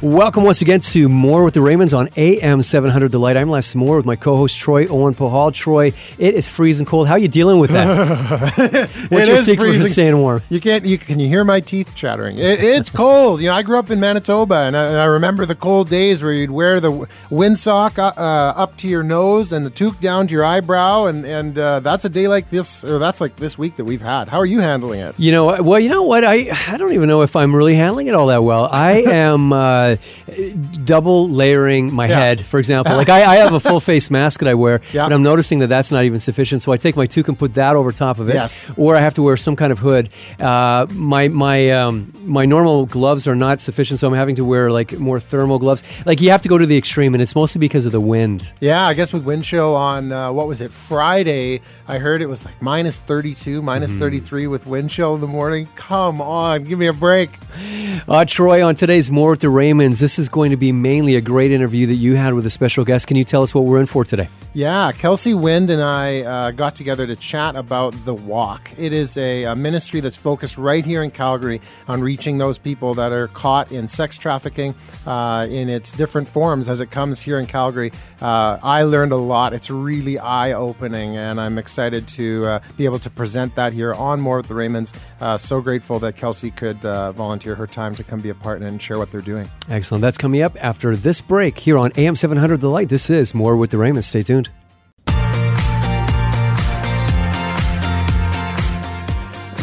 Welcome once again to More with the Raymonds on AM 700 The Light. I'm Les Moore with my co-host Troy Owen Pahal. Troy, it is freezing cold. How are you dealing with that? What's It your secret freezing. to staying warm? You can't. You, can you hear my teeth chattering? It, it's cold. You know, I grew up in Manitoba, and I, and I remember the cold days where you'd wear the windsock uh, uh, up to your nose and the toque down to your eyebrow, and and uh, that's a day like this, or that's like this week that we've had. How are you handling it? You know, well, you know what? I I don't even know if I'm really handling it all that well. I am uh, double layering my Yeah. head, for example. Like I, I have a full face mask that I wear, Yeah. but I'm noticing that that's not even sufficient. So I take my toque and put that over top of it, Yes. or I have to wear some kind of hood. Uh, my my um, my normal gloves are not sufficient, so I'm having to wear like more thermal gloves. Like you have to go to the extreme, and it's mostly because of the wind. Yeah, I guess with wind chill on uh, what was it Friday? I heard it was like minus 32, minus 33 with wind chill in the morning. Come on, give me a break. Uh, Troy, on today's More with the This is going to be mainly a great interview that you had with a special guest. Can you tell us what we're in for today? Yeah, Kelsey Wind and I uh, got together to chat about The Walk. It is a, a ministry that's focused right here in Calgary on reaching those people that are caught in sex trafficking uh, in its different forms as it comes here in Calgary. Uh, I learned a lot. It's really eye opening, and I'm excited to uh, be able to present that here on More with the Raymonds. Uh, so grateful that Kelsey could uh, volunteer her time to come be a part and share what they're doing. Excellent. That's coming up after this break here on AM 700 The Light. This is More with the Raymonds. Stay tuned.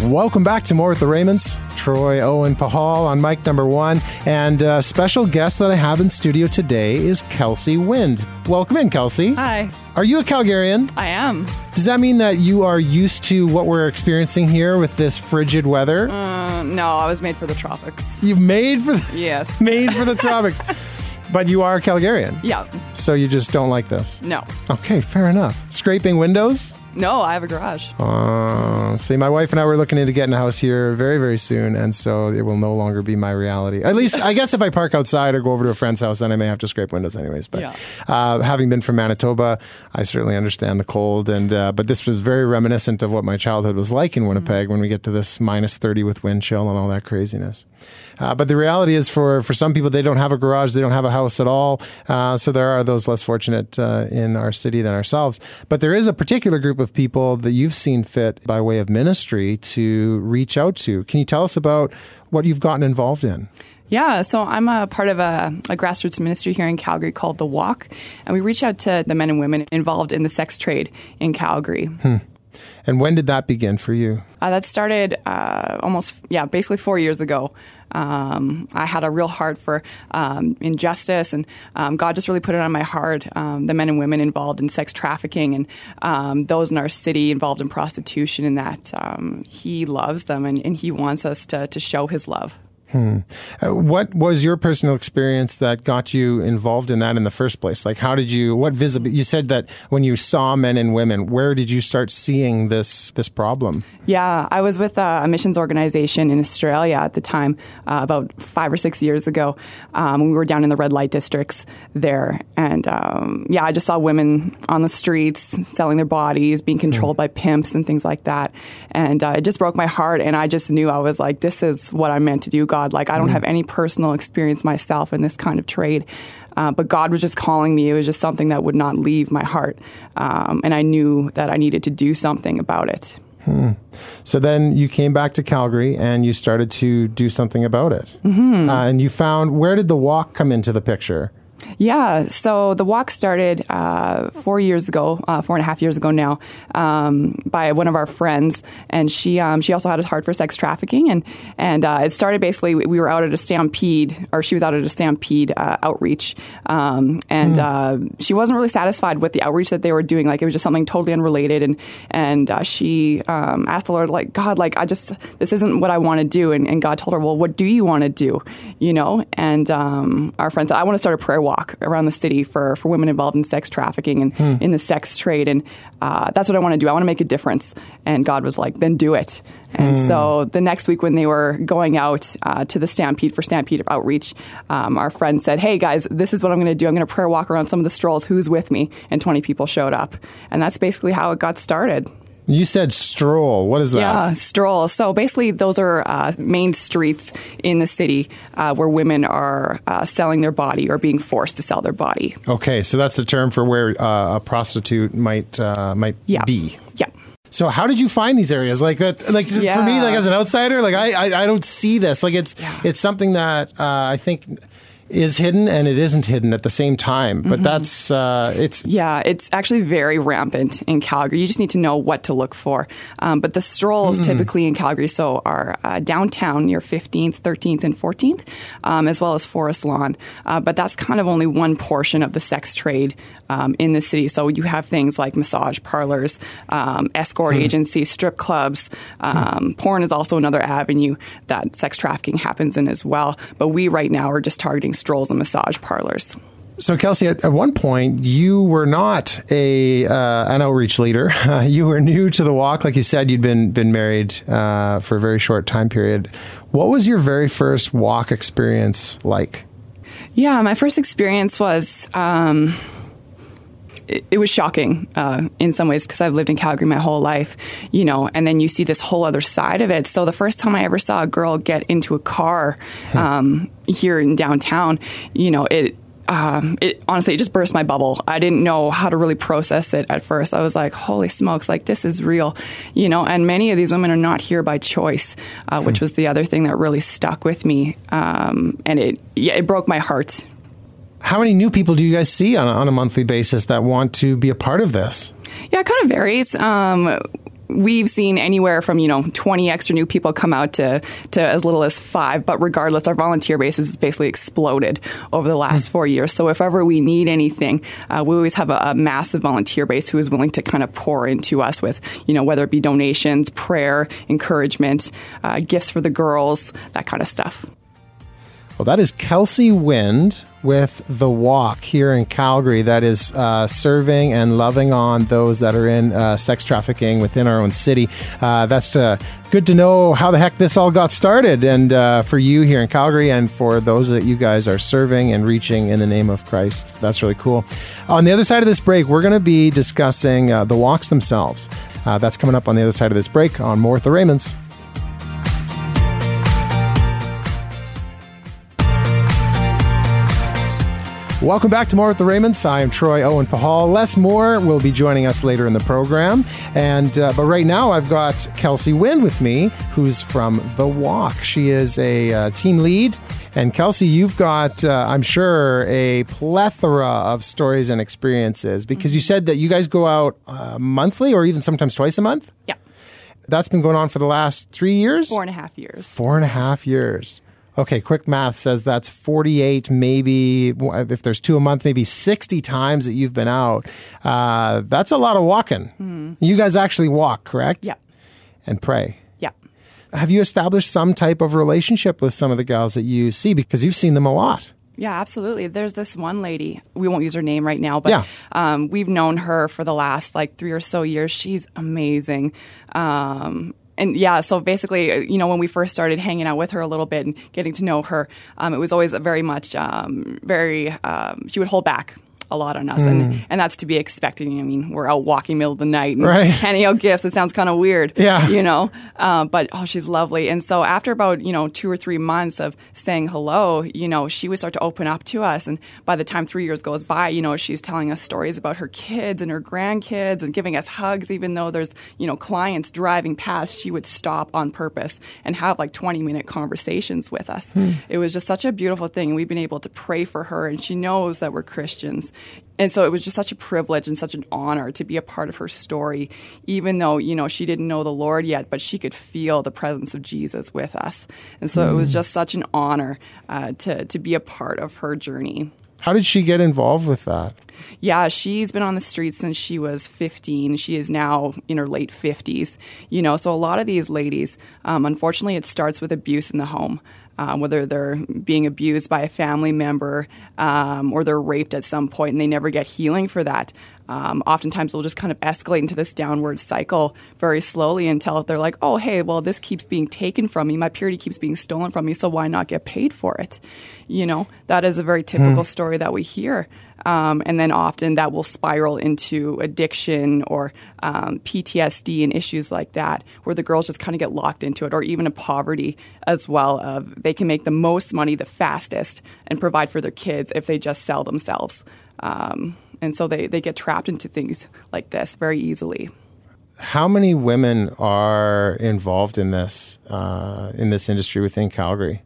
Welcome back to More with the Raymonds. Troy Owen Pahal on mic number one. And uh, special guest that I have in studio today is Kelsey Wind. Welcome in, Kelsey. Hi, Are you a Calgarian? I am. Does that mean that you are used to what we're experiencing here with this frigid weather? Uh, no, I was made for the tropics. you made for the, Yes. made for the tropics. But you are a Calgarian. Yeah. So you just don't like this. No. Okay, fair enough. Scraping windows? No, I have a garage. Uh, see, my wife and I were looking into getting a house here very, very soon, and so it will no longer be my reality. At least, I guess if I park outside or go over to a friend's house, then I may have to scrape windows anyways. But Yeah. uh, having been from Manitoba, I certainly understand the cold, and uh, but this was very reminiscent of what my childhood was like in Winnipeg when we get to this minus thirty with wind chill and all that craziness. Uh, but the reality is, for for some people, they don't have a garage, they don't have a house at all. Uh, so there are those less fortunate uh, in our city than ourselves. But there is a particular group of people that you've seen fit by way of ministry to reach out to. Can you tell us about what you've gotten involved in? Yeah, so I'm a part of a, a grassroots ministry here in Calgary called The Walk, and we reach out to the men and women involved in the sex trade in Calgary. Hmm. And when did that begin for you? Uh, that started uh, almost, yeah, basically four years ago. Um, I had a real heart for um, injustice, and um, God just really put it on my heart. Um, the men and women involved in sex trafficking, and um, those in our city involved in prostitution, and that um, He loves them, and, and He wants us to, to show His love. Uh, what was your personal experience that got you involved in that in the first place? Like, how did you? What visible? You said that when you saw men and women, where did you start seeing this this problem? Yeah, I was with a, a missions organization in Australia at the time, uh, about five or six years ago. Um, we were down in the red light districts there, and um, yeah, I just saw women on the streets selling their bodies, being controlled by pimps and things like that, and uh, it just broke my heart. And I just knew I was like, this is what I'm meant to do, God. Like I don't have any personal experience myself in this kind of trade. Uh, but God was just calling me. It was just something that would not leave my heart. Um, and I knew that I needed to do something about it. So then you came back to Calgary and you started to do something about it. Mm-hmm. Uh, and you found where did the walk come into the picture? Yeah, so the walk started uh, four years ago, uh, four and a half years ago now, um, by one of our friends, and she um, she also had a heart for sex trafficking, and and uh, it started basically we were out at a stampede, or she was out at a stampede uh, outreach, um, and uh, she wasn't really satisfied with the outreach that they were doing, like it was just something totally unrelated, and and uh, she um, asked the Lord, like God, like I just this isn't what I want to do, and, and God told her, well, what do you want to do, you know, and um, our friend said, I want to start a prayer walk around the city for, for women involved in sex trafficking and in the sex trade. And uh, that's what I want to do. I want to make a difference. And God was like, then do it. And so the next week, when they were going out uh, to the Stampede for Stampede outreach, um, our friend said, Hey guys, this is what I'm going to do. I'm going to prayer walk around some of the strolls. Who's with me? And 20 people showed up. And that's basically how it got started. You said stroll. What is that? Yeah, stroll. So basically, those are uh, main streets in the city uh, where women are uh, selling their body or being forced to sell their body. Okay, so that's the term for where uh, a prostitute might uh, might Yeah. be. Yeah. So how did you find these areas? Like that, like for me, like as an outsider, like I, I, I don't see this. Like it's, Yeah. it's something that uh, I think is hidden and it isn't hidden at the same time. Mm-hmm. But that's, uh, it's, Yeah, it's actually very rampant in Calgary. You just need to know what to look for. Um, but the strolls typically in Calgary so are uh, downtown near 15th, 13th, and 14th, um, as well as Forest Lawn. Uh, but that's kind of only one portion of the sex trade um, in the city. So you have things like massage parlors, um, escort agencies, strip clubs. Um, Porn is also another avenue that sex trafficking happens in as well. But we right now are just targeting strolls and massage parlors. So, Kelsey, at, at one point, you were not a uh, an outreach leader. you were new to the walk, like you said. You'd been been married uh, for a very short time period. What was your very first walk experience like? Yeah, my first experience was um, it, it was shocking uh, in some ways because I've lived in Calgary my whole life, you know, and then you see this whole other side of it. So the first time I ever saw a girl get into a car um, here in downtown, you know, it. Um, it honestly it just burst my bubble. I didn't know how to really process it at first. I was like, "Holy smokes! Like this is real," you know. And many of these women are not here by choice, uh, which was the other thing that really stuck with me. Um, and it yeah, it broke my heart How many new people do you guys see on a, on a monthly basis that want to be a part of this? Yeah, it kind of varies. Um, we've seen anywhere from you know 20 extra new people come out to to as little as five but regardless our volunteer base has basically exploded over the last four years so if ever we need anything uh, we always have a, a massive volunteer base who is willing to kind of pour into us with you know whether it be donations prayer encouragement uh, gifts for the girls that kind of stuff Well, that is Kelsey Wind with The Walk here in Calgary that is uh, serving and loving on those that are in uh, sex trafficking within our own city. Uh, that's uh, good to know how the heck this all got started. And uh, for you here in Calgary and for those that you guys are serving and reaching in the name of Christ, that's really cool. On the other side of this break, we're going to be discussing uh, the walks themselves. That's coming up on the other side of this break on More with the Raymonds. Welcome back to More with the Raymonds. I am Troy Owen Pahal. Les Moore will be joining us later in the program. And uh, but right now I've got Kelsey Wind with me, who's from The Walk. She is a uh, team lead. And Kelsey, you've got, uh, I'm sure, a plethora of stories and experiences because you said that you guys go out uh, monthly or even sometimes twice a month. yeah That's been going on for the last three years. four and a half years Four and a half years. Okay, quick math says that's 48, maybe if there's two a month, maybe 60 times that you've been out. Uh, that's a lot of walking. You guys actually walk, correct? yeah And pray. yeah Have you established some type of relationship with some of the gals that you see because you've seen them a lot? Yeah, absolutely. There's this one lady. We won't use her name right now, but Yeah. um, we've known her for the last like three or so years. She's amazing. Um, and yeah, so basically, uh, you know, when we first started hanging out with her a little bit and getting to know her, um, it was always very much, um, very, um, she would hold back a lot on us, and and that's to be expected. I mean, we're out walking middle of the night and Right. handing out gifts. It sounds kind of weird, Yeah. you know. Uh, but oh, she's lovely. And so after about you know two or three months of saying hello, you know, she would start to open up to us. And by the time three years goes by, you know, she's telling us stories about her kids and her grandkids and giving us hugs, even though there's you know clients driving past. She would stop on purpose and have like 20 minute conversations with us. It was just such a beautiful thing. And we've been able to pray for her, and she knows that we're Christians. And so it was just such a privilege and such an honor to be a part of her story, even though, you know, she didn't know the Lord yet, but she could feel the presence of Jesus with us. And so it was just such an honor uh, to, to be a part of her journey. How did she get involved with that? Yeah, she's been on the streets since she was 15. She is now in her late 50s. You know, so a lot of these ladies, um, unfortunately, it starts with abuse in the home. Um, whether they're being abused by a family member um, or they're raped at some point and they never get healing for that. Um, oftentimes they'll just kind of escalate into this downward cycle very slowly until they're like, oh, hey, well, this keeps being taken from me. My purity keeps being stolen from me, so why not get paid for it? You know, that is a very typical story that we hear. Um, and then often that will spiral into addiction or um, PTSD and issues like that, where the girls just kind of get locked into it, or even a poverty as well. Of they can make the most money the fastest and provide for their kids if they just sell themselves. Um, and so they, they get trapped into things like this very easily. How many women are involved in this uh, in this industry within Calgary?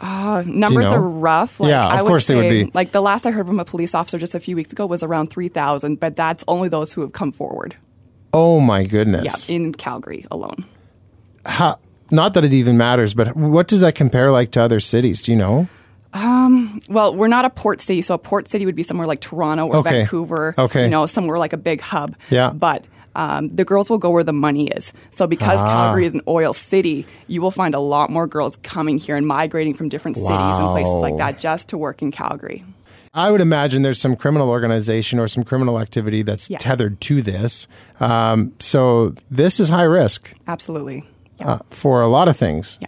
Uh, numbers know? are rough. Like, Yeah, of I would course they would say, be. Like the last I heard from a police officer just a few weeks ago was around 3,000, but that's only those who have come forward. Oh my Yeah, goodness! in Calgary alone. How, not that it even matters, but what does that compare like to other cities? Do you know? Well, we're not a port city, so a port city would be somewhere like Toronto or Okay. Vancouver. Okay. You know, somewhere like a big hub. Yeah. But um, the girls will go where the money is. So because Ah. Calgary is an oil city, you will find a lot more girls coming here and migrating from different cities and places like that just to work in Calgary. I would imagine there's some criminal organization or some criminal activity that's Yeah. tethered to this. Um, so this is high risk Absolutely. uh, for a lot of things.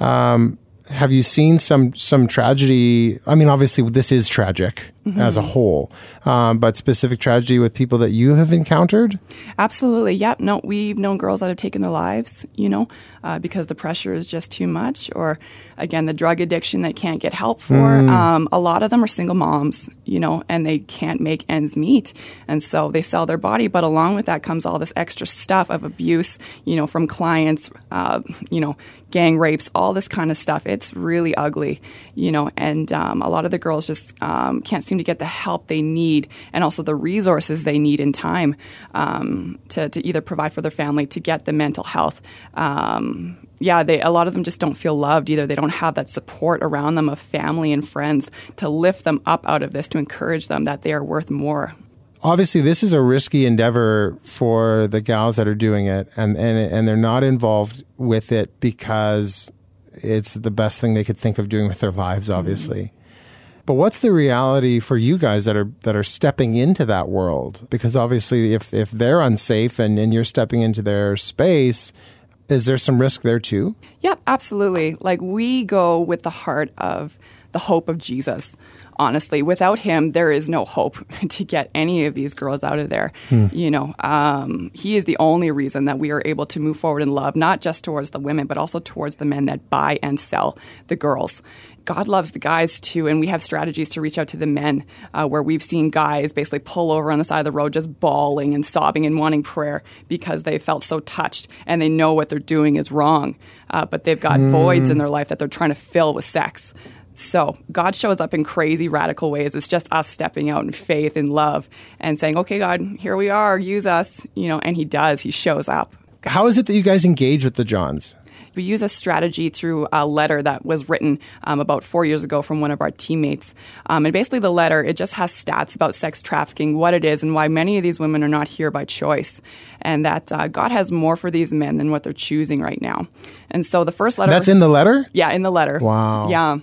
Um, have you seen some some tragedy? I mean, obviously this is tragic as a whole, um, but specific tragedy with people that you have encountered. Absolutely. Yep. No, we've known girls that have taken their lives, you know, uh, because the pressure is just too much, or again, the drug addiction they can't get help for. Um, a lot of them are single moms, you know, and they can't make ends meet. And so they sell their body. But along with that comes all this extra stuff of abuse, you know, from clients, uh, you know, gang rapes, all this kind of stuff. It's really ugly, you know, and um, a lot of the girls just um, can't seem to get the help they need and also the resources they need in time um, to, to either provide for their family, to get the mental health. Um, yeah, they, a lot of them just don't feel loved either. They don't have that support around them of family and friends to lift them up out of this, to encourage them that they are worth more. Obviously, this is a risky endeavor for the gals that are doing it, and and and they're not involved with it because it's the best thing they could think of doing with their lives. Obviously. But what's the reality for you guys that are that are stepping into that world? Because obviously, if if they're unsafe and, and you're stepping into their space, is there some risk there too? Yep, absolutely. Like we go with the heart of the hope of Jesus. Honestly, without him, there is no hope to get any of these girls out of there. You know, um, he is the only reason that we are able to move forward in love, not just towards the women, but also towards the men that buy and sell the girls. God loves the guys too, and we have strategies to reach out to the men uh, where we've seen guys basically pull over on the side of the road just bawling and sobbing and wanting prayer because they felt so touched and they know what they're doing is wrong, uh, but they've got voids in their life that they're trying to fill with sex. So God shows up in crazy, radical ways. It's just us stepping out in faith and love and saying, "Okay, God, here we are. Use us." You know, and He does. He shows up. How is it that you guys engage with the Johns? We use a strategy through a letter that was written um, about four years ago from one of our teammates. Um, and basically, the letter it just has stats about sex trafficking, what it is, and why many of these women are not here by choice, and that uh, God has more for these men than what they're choosing right now. And so, the first letter That's in the letter. yeah, in the letter. Wow. Yeah.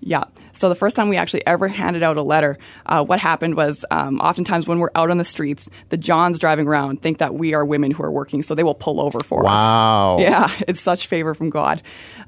Yeah. So the first time we actually ever handed out a letter, uh, what happened was um, oftentimes when we're out on the streets, the Johns driving around think that we are women who are working, so they will pull over for us. Wow. Yeah, it's such favor from God.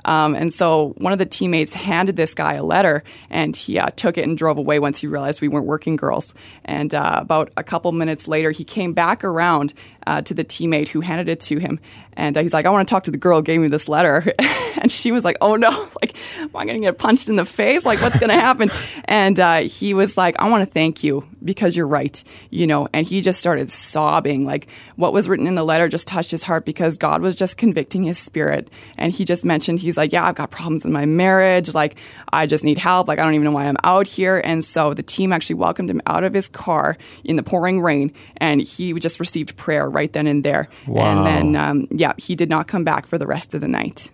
Um, and so one of the teammates handed this guy a letter, and he uh, took it and drove away once he realized we weren't working girls. And uh, about a couple minutes later, he came back around uh, to the teammate who handed it to him, and uh, he's like, "I want to talk to the girl who gave me this letter." and she was like, "Oh no! Like, am I going to get punched in the face? Like, what's going to happen?" And uh, he was like, "I want to thank you because you're right," you know. And he just started sobbing. Like, what was written in the letter just touched his heart because God was just convicting his spirit. And he just mentioned, he's like, "Yeah, I've got problems in my marriage. Like, I just need help. Like, I don't even know why I'm out here." And so the team actually welcomed him out of his car in the pouring rain, and he just received prayer right then and there. Wow. And then, um, yeah, he did not come back for the rest of the night.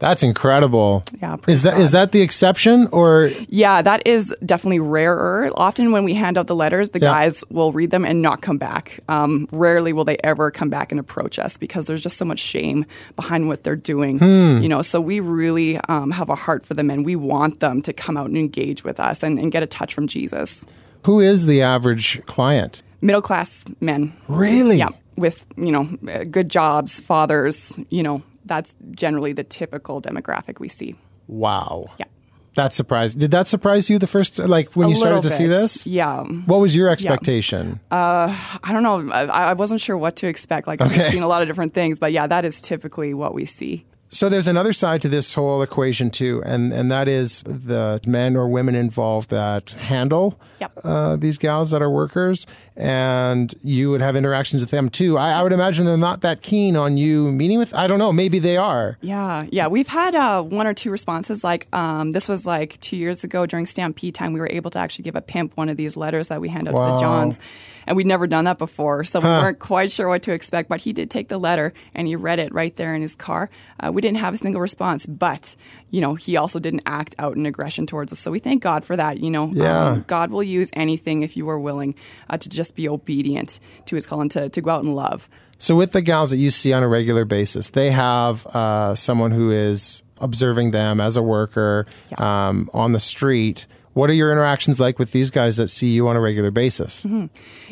That's incredible. Yeah, Is that is that the exception or Yeah, that is definitely rarer. Often when we hand out the letters, the Yeah. guys will read them and not come back. Um, rarely will they ever come back and approach us because there's just so much shame behind what they're doing. Hmm. You know, so we really um, have a heart for the men. We want them to come out and engage with us and, and get a touch from Jesus. who is the average client? Middle class men. Really? Yeah, with you know good jobs, fathers. You know, that's generally the typical demographic we see. Wow. Yeah. That surprised. Did that surprise you the first, like when A you started to little see this? Yeah. What was your expectation? I don't know. I, I wasn't sure what to expect. Like, Okay. I've seen a lot of different things, but yeah, that is typically what we see. So there's another side to this whole equation too, and and that is the men or women involved that handle Yep. uh, these gals that are workers, and you would have interactions with them too. I, I would imagine they're not that keen on you meeting with. I don't know. Maybe they are. Yeah, yeah. We've had uh, one or two responses. Like um, this was like two years ago during Stampede time. We were able to actually give a pimp one of these letters that we hand out to the Johns, and we'd never done that before, so we weren't quite sure what to expect. But he did take the letter and he read it right there in his car. Uh, we didn't have a single response, but you know he also didn't act out in aggression towards us. So we thank God for that. You know, Yeah. um, God will use anything if you are willing uh, to just be obedient to His call and to, to go out and love. So with the gals that you see on a regular basis, they have uh, someone who is observing them as a worker um, on the street. What are your interactions like with these guys that see you on a regular basis?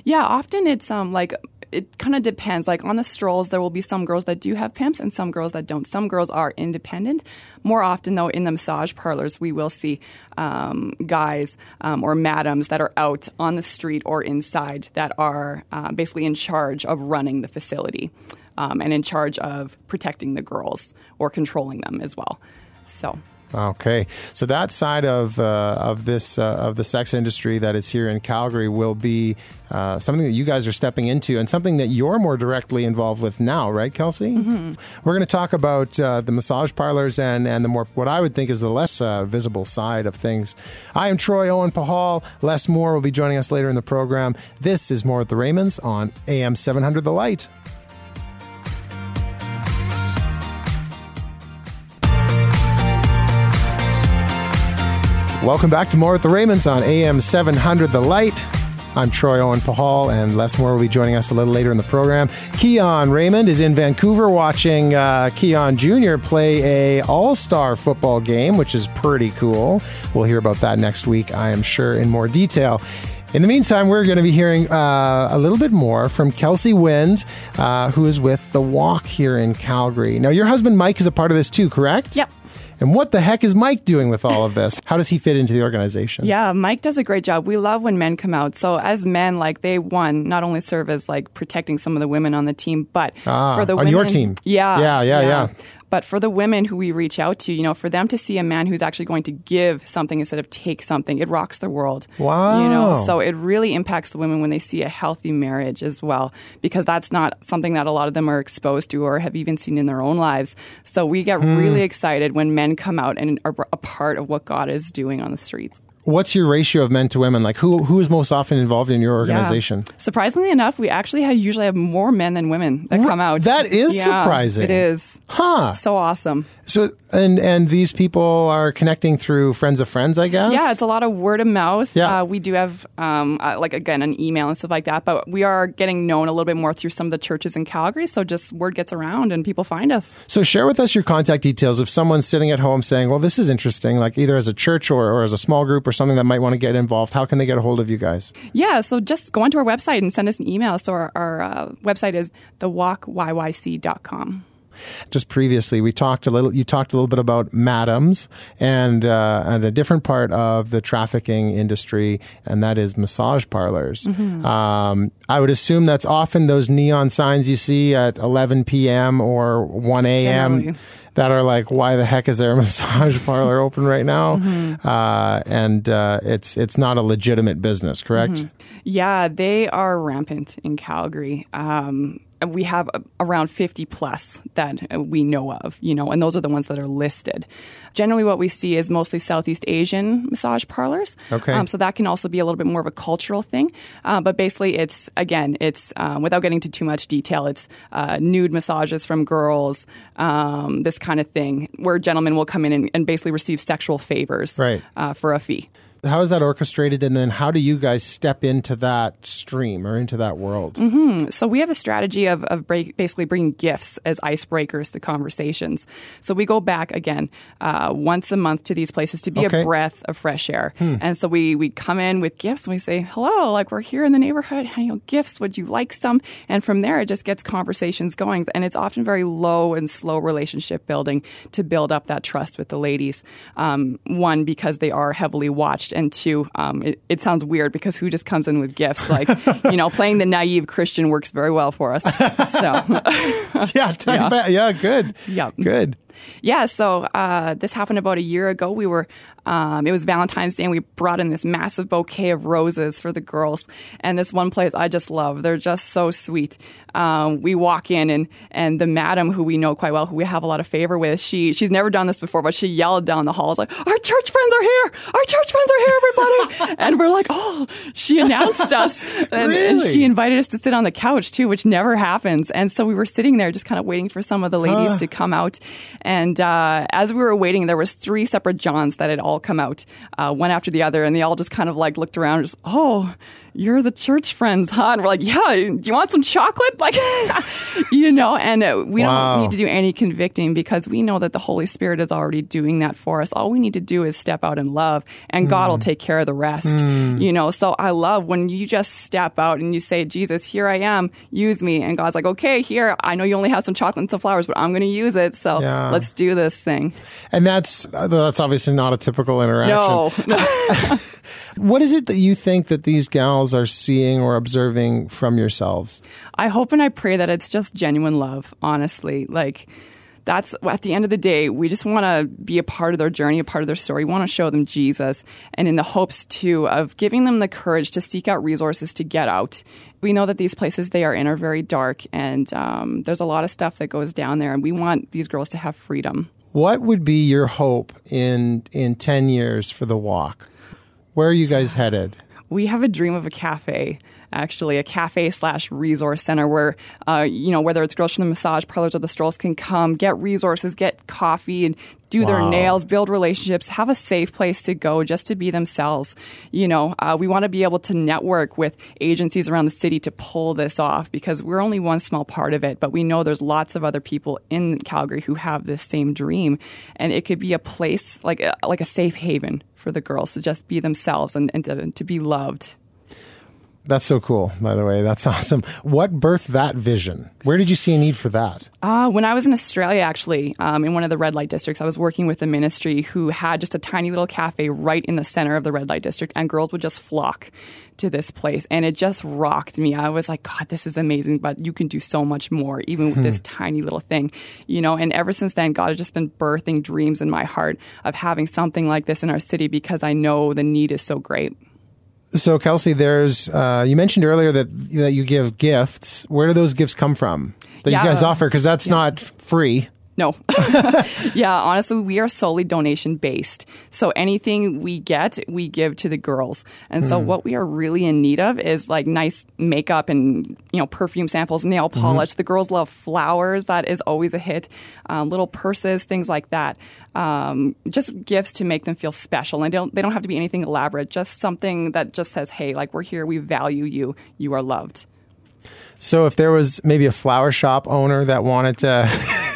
Yeah, often it's um like it kind of depends. Like on the strolls, there will be some girls that do have pimps and some girls that don't. Some girls are independent. More often, though, in the massage parlors, we will see um, guys um, or madams that are out on the street or inside that are uh, basically in charge of running the facility um, and in charge of protecting the girls or controlling them as well. So. Okay, so that side of uh, of this uh, of the sex industry that is here in Calgary will be uh, something that you guys are stepping into, and something that you're more directly involved with now, right, Kelsey? Mm-hmm. We're going to talk about uh, the massage parlors and and the more what I would think is the less uh, visible side of things. I am Troy Owen Pahal. Les Moore will be joining us later in the program. This is more at the Raymonds on AM 700 The Light. Welcome back to More at the Raymonds on AM 700 The Light. I'm Troy Owen Pahal, and Les Moore will be joining us a little later in the program. Keon Raymond is in Vancouver watching uh, Keon Jr. play a All-Star football game, which is pretty cool. We'll hear about that next week, I am sure, in more detail. In the meantime, we're going to be hearing uh, a little bit more from Kelsey Wind, uh, who is with The Walk here in Calgary. Now, your husband Mike is a part of this too, correct? Yep. And what the heck is Mike doing with all of this? How does he fit into the organization? Yeah, Mike does a great job. We love when men come out. So as men, like they one not only serve as like protecting some of the women on the team, but Ah, for the on women, your team. yeah, Yeah, yeah, yeah. But for the women who we reach out to, you know, for them to see a man who's actually going to give something instead of take something, it rocks the world. Wow. You know, so it really impacts the women when they see a healthy marriage as well, because that's not something that a lot of them are exposed to or have even seen in their own lives. So we get Hmm. really excited when men come out and are a part of what God is doing on the streets. What's your ratio of men to women? Like who who is most often involved in your organization? Yeah. Surprisingly enough, we actually have, usually have more men than women that come out. that is Yeah, surprising. It is. Huh. So awesome. So and and these people are connecting through friends of friends, I guess. Yeah, it's a lot of word of mouth. Yeah. Uh, we do have, um, uh, like, again, an email and stuff like that, but we are getting known a little bit more through some of the churches in Calgary. So just word gets around and people find us. So share with us your contact details if someone's sitting at home saying, "Well, this is interesting," like either as a church or, or as a small group or something that might want to get involved. How can they get a hold of you guys? Yeah, so just go onto our website and send us an email. So our, our uh, website is thewalkyyc.com. Just previously, we talked a little. You talked a little bit about madams and uh, and a different part of the trafficking industry, and that is massage parlors. Um, I would assume that's often those neon signs you see at 11 p.m. or 1 a.m. That are like, why the heck is there a massage parlor open right now? Uh, and uh, it's it's not a legitimate business, correct? Yeah, they are rampant in Calgary. Um, we have uh, around 50 plus that uh, we know of, you know, and those are the ones that are listed. Generally, what we see is mostly Southeast Asian massage parlors. Okay. Um, so that can also be a little bit more of a cultural thing. Uh, but basically, it's, again, it's, um, without getting into too much detail, it's uh, nude massages from girls, um, this kind of thing, where gentlemen will come in and, and basically receive sexual favors Right. uh, for a fee. How is that orchestrated? And then how do you guys step into that stream or into that world? Mm-hmm. So we have a strategy of, of break, basically bringing gifts as icebreakers to conversations. So we go back again uh, once a month to these places to be Okay. a breath of fresh air. And so we, we come in with gifts and we say, hello, like we're here in the neighborhood. You know, gifts, would you like some? And from there, it just gets conversations going. And it's often very low and slow relationship building to build up that trust with the ladies. Um, one, because they are heavily watched. And two, um, it, it sounds weird because who just comes in with gifts? Like, you know, playing the naive Christian works very well for us. So, yeah, Yeah. yeah, good. Yep. Good. yeah, so uh, this happened about a year ago. We were, um, it was Valentine's Day, and we brought in this massive bouquet of roses for the girls. And this one place I just love. They're just so sweet. Um, we walk in, and and the madam who we know quite well, who we have a lot of favor with, she she's never done this before, but she yelled down the halls like, "Our church friends are here! Our church friends are here, everybody!" and we're like, "Oh!" She announced us, and, and she invited us to sit on the couch too, which never happens. And so we were sitting there, just kind of waiting for some of the ladies to come out. And uh, as we were waiting, there was three separate Johns that had all come out, uh, one after the other, and they all just kind of like looked around, just oh. You're the church friends, huh? And we're like, yeah. Do you want some chocolate? Like, you know. And uh, we Wow. don't need to do any convicting because we know that the Holy Spirit is already doing that for us. All we need to do is step out in love, and God will take care of the rest. You know. So I love when you just step out and you say, Jesus, here I am, use me. And God's like, okay, here. I know you only have some chocolate and some flowers, but I'm going to use it. So Yeah. let's do this thing. And that's that's obviously not a typical interaction. No, What is it that you think that these gals are seeing or observing from yourselves? I hope and I pray that it's just genuine love, honestly. Like, that's at the end of the day, we just want to be a part of their journey, a part of their story. We want to show them Jesus, and in the hopes too of giving them the courage to seek out resources to get out. We know that these places they are in are very dark, and um, there's a lot of stuff that goes down there, and we want these girls to have freedom. What would be your hope in in 10 years for the walk? Where are you guys headed? We have a dream of a cafe actually a cafe slash resource center where uh, you know whether it's girls from the massage parlors or the strolls can come get resources get coffee and do their nails build relationships have a safe place to go just to be themselves. You know uh, we want to be able to network with agencies around the city to pull this off because we're only one small part of it but we know there's lots of other people in calgary who have this same dream. And it could be a place like a, like a safe haven for the girls to just be themselves and, and to, to be loved That's so cool, by the way. That's awesome. What birthed that vision? Where did you see a need for that? Uh, when I was in Australia, actually, um, in one of the red light districts, I was working with a ministry who had just a tiny little cafe right in the center of the red light district, and girls would just flock to this place. And it just rocked me. I was like, God, this is amazing, but you can do so much more, even with this tiny little thing, you know. And ever since then, God has just been birthing dreams in my heart of having something like this in our city because I know the need is so great. So, Kelsey, there's uh, you mentioned earlier that that you give gifts. Where do those gifts come from that Yeah. you guys offer? Because that's not free. No. yeah, honestly, we are solely donation based. So anything we get, we give to the girls. And so what we are really in need of is like nice makeup and, you know, perfume samples, nail polish. The girls love flowers. That is always a hit. Um, little purses, things like that. Um, just gifts to make them feel special. And they don't, they don't have to be anything elaborate. Just something that just says, hey, like we're here. We value you. You are loved. So, if there was maybe a flower shop owner that wanted to.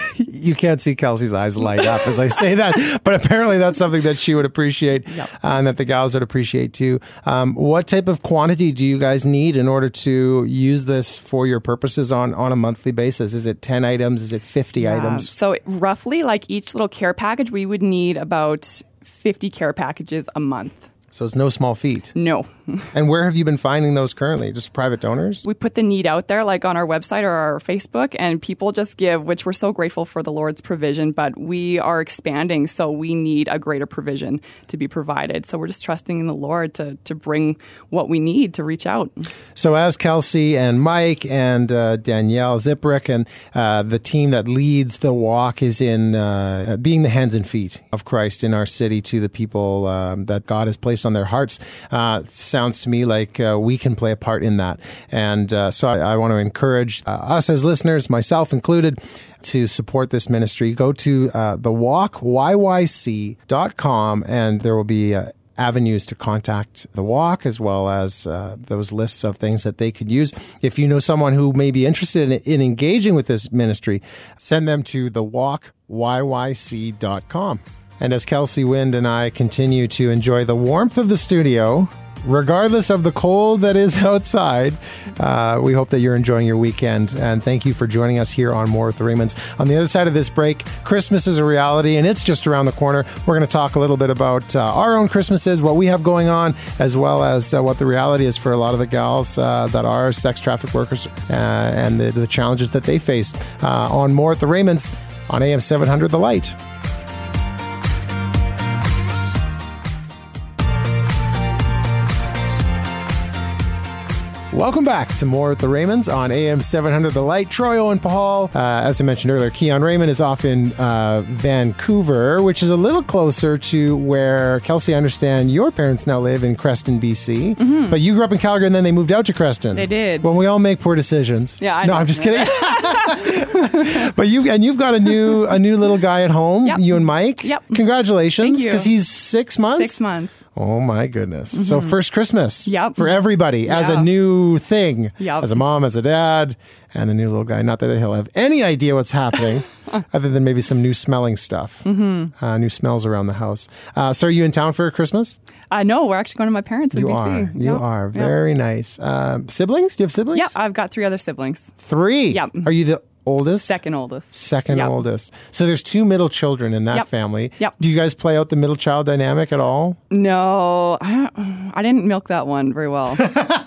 You can't see Kelsey's eyes light up as I say that, but apparently that's something that she would appreciate Yep. uh, and that the gals would appreciate too. Um, what type of quantity do you guys need in order to use this for your purposes on, on a monthly basis? Is it 10 items? Is it 50 items? So roughly, like each little care package, we would need about 50 care packages a month. So it's no small feat. No. And where have you been finding those currently? Just private donors? We put the need out there, like on our website or our Facebook, and people just give, which we're so grateful for the Lord's provision, but we are expanding, so we need a greater provision to be provided. So we're just trusting in the Lord to, to bring what we need to reach out. So, as Kelsey and Mike and uh, Danielle Ziprick and uh, the team that leads the walk is in uh, being the hands and feet of Christ in our city to the people um, that God has placed on their hearts, uh, sounds to me like uh, we can play a part in that. And uh, so, I, I want to encourage uh, us as listeners, myself included, to support this ministry. Go to uh, the walk, YYC.com, and there will be uh, avenues to contact the walk as well as uh, those lists of things that they could use. If you know someone who may be interested in, in engaging with this ministry, send them to thewalkyyc.com. And as Kelsey Wind and I continue to enjoy the warmth of the studio, regardless of the cold that is outside, uh, we hope that you're enjoying your weekend. And thank you for joining us here on More with the Raymonds. On the other side of this break, Christmas is a reality and it's just around the corner. We're going to talk a little bit about uh, our own Christmases, what we have going on, as well as uh, what the reality is for a lot of the gals uh, that are sex traffic workers uh, and the, the, challenges that they face. Uh, on More with the Raymonds on AM 700 The Light. Welcome back to more with the Raymonds on AM 700 The Light. Troy Owen Paul, uh, as I mentioned earlier, Keon Raymond is off in uh, Vancouver, which is a little closer to where Kelsey, I understand your parents now live in Creston, BC. Mm-hmm. But you grew up in Calgary and then they moved out to Creston. They did. When we all make poor decisions. Yeah, I no. I'm just kidding. but you and you've got a new a new little guy at home. Yep. You and Mike. Yep. Congratulations, because he's six months. Six months. Oh my goodness! So first Christmas, Mm-hmm. Yep. for everybody as a Yeah. New thing, Yep. as a mom, as a dad, and the new little guy. Not that he'll have any idea what's happening, other than maybe some new smelling stuff, mm-hmm. uh, new smells around the house. Uh, so, are you in town for Christmas? Uh, no, we're actually going to my parents in You BC. are. You Yep. are Yep. very nice. Um, siblings? Do you have siblings? Yeah, I've got three other siblings. Three. Yep. Are you the oldest? Second oldest. Second Yep. oldest. So there's two middle children in that Yep. family. Yep. Do you guys play out the middle child dynamic at all? No, I, I didn't milk that one very well.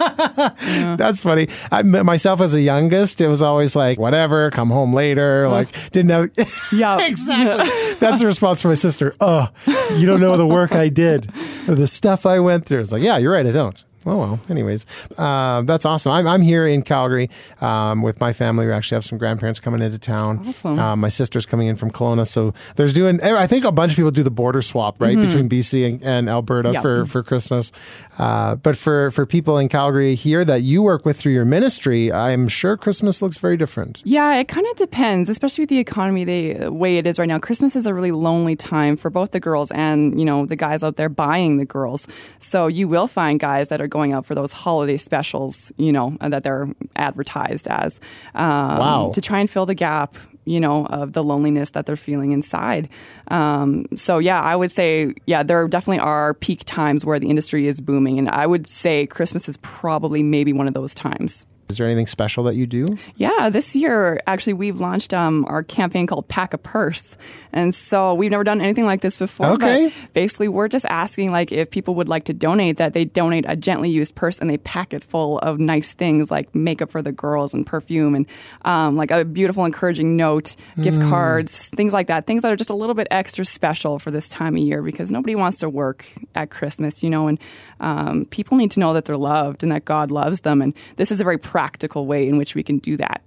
That's funny. I, myself as a youngest, it was always like, whatever, come home later. Like, didn't know. Yeah. exactly. That's the response from my sister. Oh, you don't know the work I did, the stuff I went through. It's like, yeah, you're right. I don't. Oh well. Anyways, uh, that's awesome. I'm, I'm here in Calgary um, with my family. We actually have some grandparents coming into town. Awesome. Uh, my sister's coming in from Kelowna, so there's doing. I think a bunch of people do the border swap right between BC and, and Alberta Yep. for for Christmas. Uh, but for for people in Calgary here that you work with through your ministry, I'm sure Christmas looks very different. Yeah, it kind of depends, especially with the economy the way it is right now. Christmas is a really lonely time for both the girls and you know the guys out there buying the girls. So you will find guys that are going out for those holiday specials, you know, uh, that they're advertised as, um, Wow. to try and fill the gap. You know, of the loneliness that they're feeling inside. Um, so, yeah, I would say, yeah, there definitely are peak times where the industry is booming. And I would say Christmas is probably maybe one of those times. Is there anything special that you do? Yeah, this year actually we've launched um, our campaign called Pack a Purse, and so we've never done anything like this before. Okay. Basically, we're just asking like if people would like to donate, that they donate a gently used purse and they pack it full of nice things like makeup for the girls and perfume and um, like a beautiful, encouraging note, gift cards, things like that. Things that are just a little bit extra special for this time of year because nobody wants to work at Christmas, you know, and um, people need to know that they're loved and that God loves them, and this is a very practical way in which we can do that.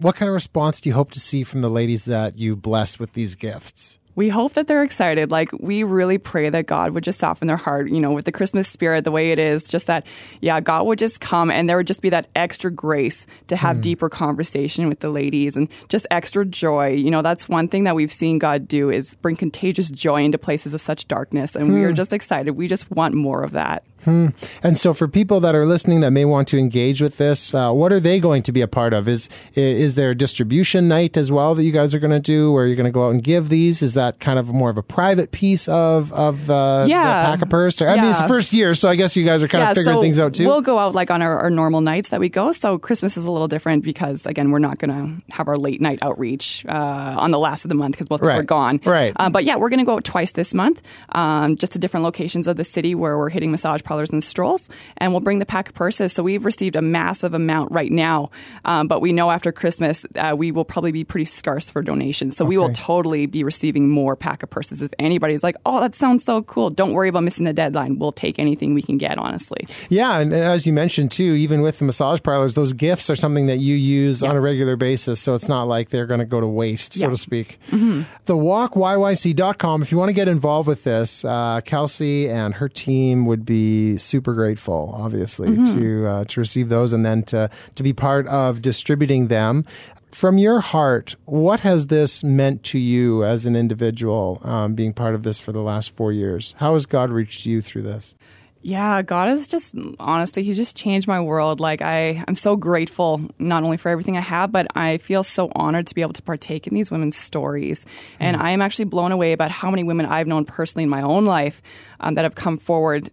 What kind of response do you hope to see from the ladies that you bless with these gifts? We hope that they're excited. Like, we really pray that God would just soften their heart, you know, with the Christmas spirit, the way it is, just that, yeah, God would just come and there would just be that extra grace to have hmm. deeper conversation with the ladies and just extra joy. You know, that's one thing that we've seen God do is bring contagious joy into places of such darkness. And we are hmm. just excited. We just want more of that. And so, for people that are listening that may want to engage with this, uh, what are they going to be a part of? Is is there a distribution night as well that you guys are going to do, where you're going to go out and give these? Is that kind of more of a private piece of of uh, Yeah. the pack a purse? Or, I mean, it's the first year, so I guess you guys are kind of figuring so things out too. We'll go out like on our, our normal nights that we go. So Christmas is a little different because again, we're not going to have our late night outreach uh, on the last of the month because most people Right. are gone. Right. Uh, but yeah, we're going to go out twice this month, um, just to different locations of the city where we're hitting massage parlors and strolls, and we'll bring the pack of purses. So we've received a massive amount right now, um, but we know after Christmas uh, we will probably be pretty scarce for donations. So we will totally be receiving more pack of purses. If anybody's like, "Oh, that sounds so cool," don't worry about missing the deadline. We'll take anything we can get. Honestly. Yeah, and as you mentioned too, even with the massage parlors, those gifts are something that you use on a regular basis, so it's not like they're going to go to waste, so Yeah. to speak. The walkyyc.com, if you want to get involved with this, uh, Kelsey and her team would be super grateful, obviously, to uh, to receive those and then to, to be part of distributing them. from your heart, what has this meant to you as an individual, um, being part of this for the last four years? How has God reached you through this? Yeah, God has just honestly, He's just changed my world. Like I, I'm so grateful not only for everything I have, but I feel so honored to be able to partake in these women's stories. And I am actually blown away about how many women I've known personally in my own life um, that have come forward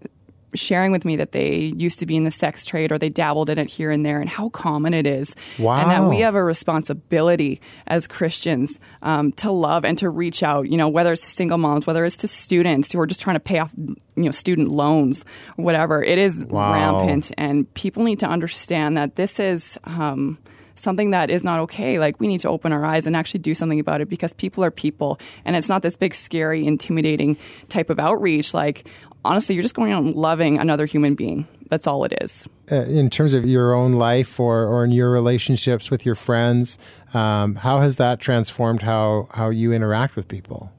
sharing with me that they used to be in the sex trade or they dabbled in it here and there and how common it is. Wow. And that we have a responsibility as Christians um, to love and to reach out, you know, whether it's to single moms, whether it's to students who are just trying to pay off, you know, student loans, whatever. It is Wow. rampant and people need to understand that this is. Um, something that is not okay. Like we need to open our eyes and actually do something about it because people are people and it's not this big, scary, intimidating type of outreach. Like honestly, you're just going and loving another human being. That's all it is. Uh, in terms of your own life or, or in your relationships with your friends, um, how has that transformed how, how you interact with people?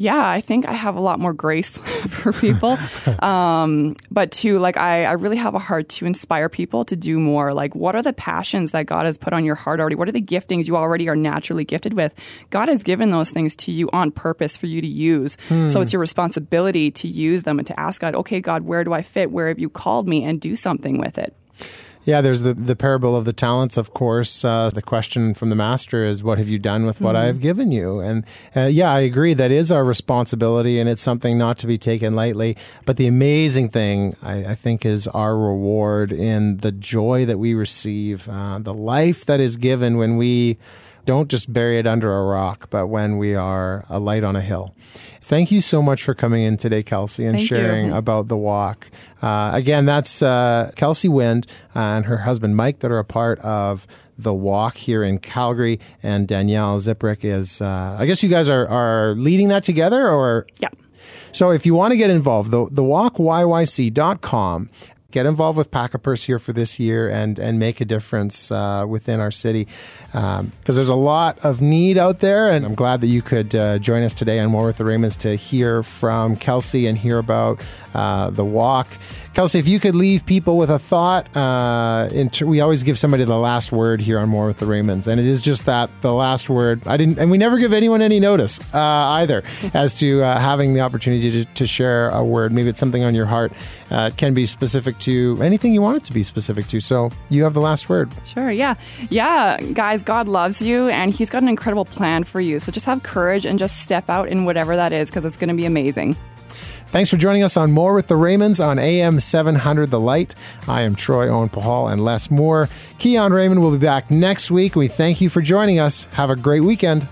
Yeah, I think I have a lot more grace for people. um, but too, like, I, I really have a heart to inspire people to do more. Like, what are the passions that God has put on your heart already? What are the giftings you already are naturally gifted with? God has given those things to you on purpose for you to use. So it's your responsibility to use them and to ask God, okay, God, where do I fit? Where have you called me? And do something with it. Yeah, there's the, the parable of the talents, of course. Uh, the question from the master is, What have you done with what I have given you? And uh, yeah, I agree. That is our responsibility, and it's something not to be taken lightly. But the amazing thing, I, I think, is our reward in the joy that we receive, uh, the life that is given when we don't just bury it under a rock, but when we are a light on a hill. Thank you so much for coming in today, Kelsey, and Thank you. sharing about the walk. Uh, again, that's uh, Kelsey Wind and her husband Mike that are a part of the walk here in Calgary, and Danielle Ziprick is. Uh, I guess you guys are are leading that together, or Yeah. so if you want to get involved, the, the walkyyc.com, get involved with Pack a Purse here for this year and, and make a difference uh, within our city. Because there's a lot of need out there, and I'm glad that you could uh, join us today on More with the Raymonds to hear from Kelsey and hear about uh, the walk. Kelsey, if you could leave people with a thought, uh, in ter- we always give somebody the last word here on More with the Raymonds, and it is just that the last word. I didn't, and we never give anyone any notice uh, either as to uh, having the opportunity to, to share a word. Maybe it's something on your heart. Uh, it can be specific to anything you want it to be specific to. So you have the last word. Sure, yeah. Yeah, guys, God loves you and He's got an incredible plan for you. So just have courage and just step out in whatever that is because it's going to be amazing. Thanks for joining us on More with the Raymonds on AM 700 The Light. I am Troy Owen Pahal and Les Moore. Keon Raymond will be back next week. We thank you for joining us. Have a great weekend.